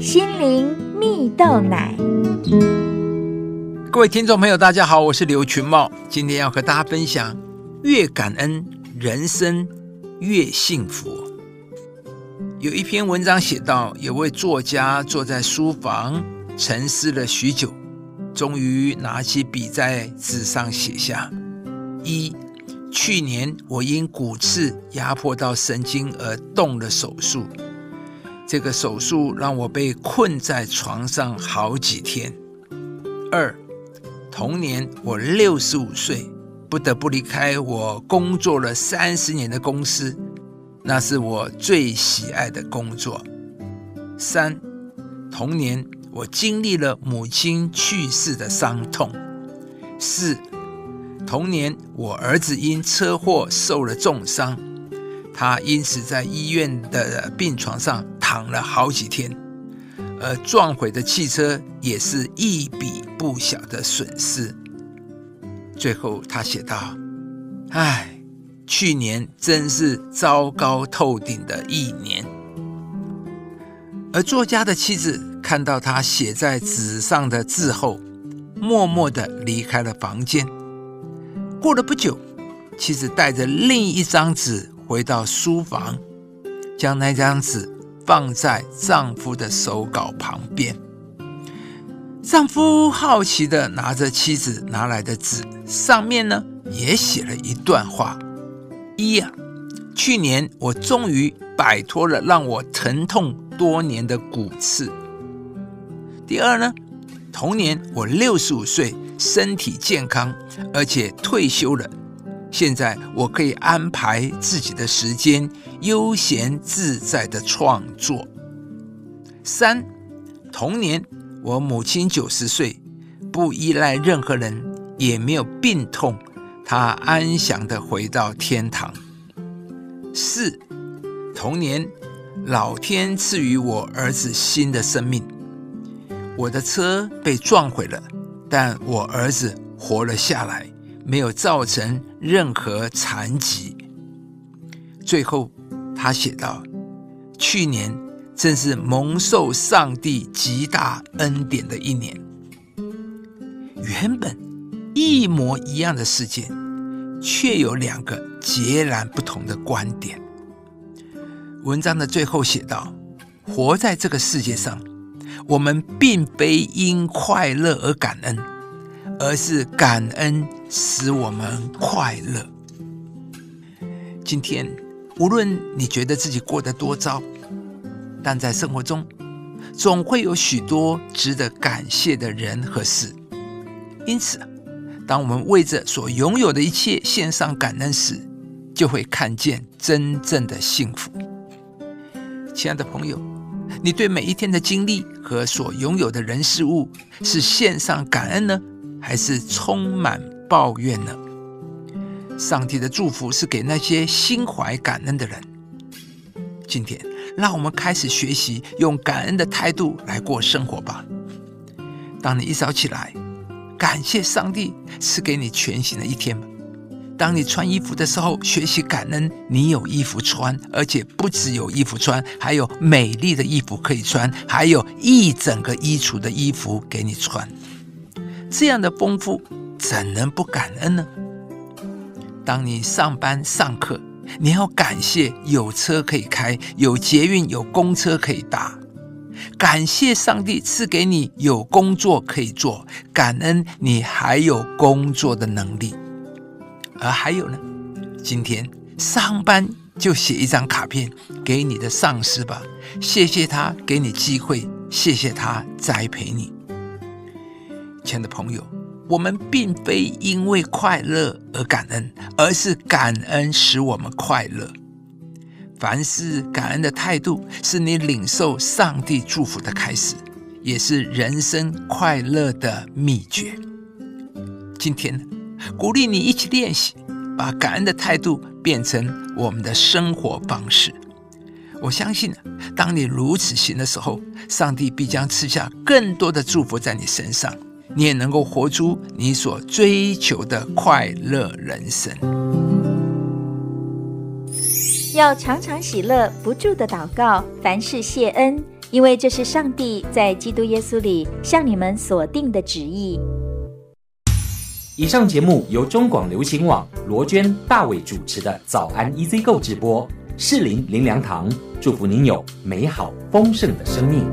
心灵蜜豆奶。各位听众朋友，大家好，我是刘群茂，今天要和大家分享：越感恩，人生越幸福。有一篇文章写到，有位作家坐在书房沉思了许久，终于拿起笔在纸上写下：一，去年我因骨刺压迫到神经而动了手术。这个手术让我被困在床上好几天。二，同年我六十五岁，不得不离开我工作了三十年的公司，那是我最喜爱的工作。三，同年我经历了母亲去世的伤痛。四，同年我儿子因车祸受了重伤，他因此在医院的病床上。躺了好几天，而撞毁的汽车也是一笔不小的损失。最后，他写道：“唉，去年真是糟糕透顶的一年。”而作家的妻子看到他写在纸上的字后，默默的离开了房间。过了不久，妻子带着另一张纸回到书房，将那张纸。放在丈夫的手稿旁边。丈夫好奇的拿着妻子拿来的纸，上面呢也写了一段话：一呀，去年我终于摆脱了让我疼痛多年的骨刺。第二呢，同年我六十五岁，身体健康，而且退休了。现在我可以安排自己的时间，悠闲自在的创作。三，同年我母亲九十岁，不依赖任何人，也没有病痛，她安详的回到天堂。四，同年老天赐予我儿子新的生命，我的车被撞毁了，但我儿子活了下来。没有造成任何残疾。最后，他写道：“去年正是蒙受上帝极大恩典的一年。原本一模一样的事件，却有两个截然不同的观点。”文章的最后写道：“活在这个世界上，我们并非因快乐而感恩。”而是感恩使我们快乐。今天，无论你觉得自己过得多糟，但在生活中，总会有许多值得感谢的人和事。因此，当我们为着所拥有的一切献上感恩时，就会看见真正的幸福。亲爱的朋友，你对每一天的经历和所拥有的人事物，是献上感恩呢？还是充满抱怨呢？上帝的祝福是给那些心怀感恩的人。今天，让我们开始学习用感恩的态度来过生活吧。当你一早起来，感谢上帝赐给你全新的一天；当你穿衣服的时候，学习感恩你有衣服穿，而且不只有衣服穿，还有美丽的衣服可以穿，还有一整个衣橱的衣服给你穿。这样的丰富，怎能不感恩呢？当你上班上课，你要感谢有车可以开，有捷运、有公车可以搭，感谢上帝赐给你有工作可以做，感恩你还有工作的能力。而还有呢，今天上班就写一张卡片给你的上司吧，谢谢他给你机会，谢谢他栽培你。亲爱的朋友，我们并非因为快乐而感恩，而是感恩使我们快乐。凡是感恩的态度，是你领受上帝祝福的开始，也是人生快乐的秘诀。今天，鼓励你一起练习，把感恩的态度变成我们的生活方式。我相信，当你如此行的时候，上帝必将赐下更多的祝福在你身上。你也能够活出你所追求的快乐人生。要常常喜乐，不住的祷告，凡事谢恩，因为这是上帝在基督耶稣里向你们所定的旨意。以上节目由中广流行网罗娟、大伟主持的《早安 EZ 购》直播，适林林良堂祝福您有美好丰盛的生命。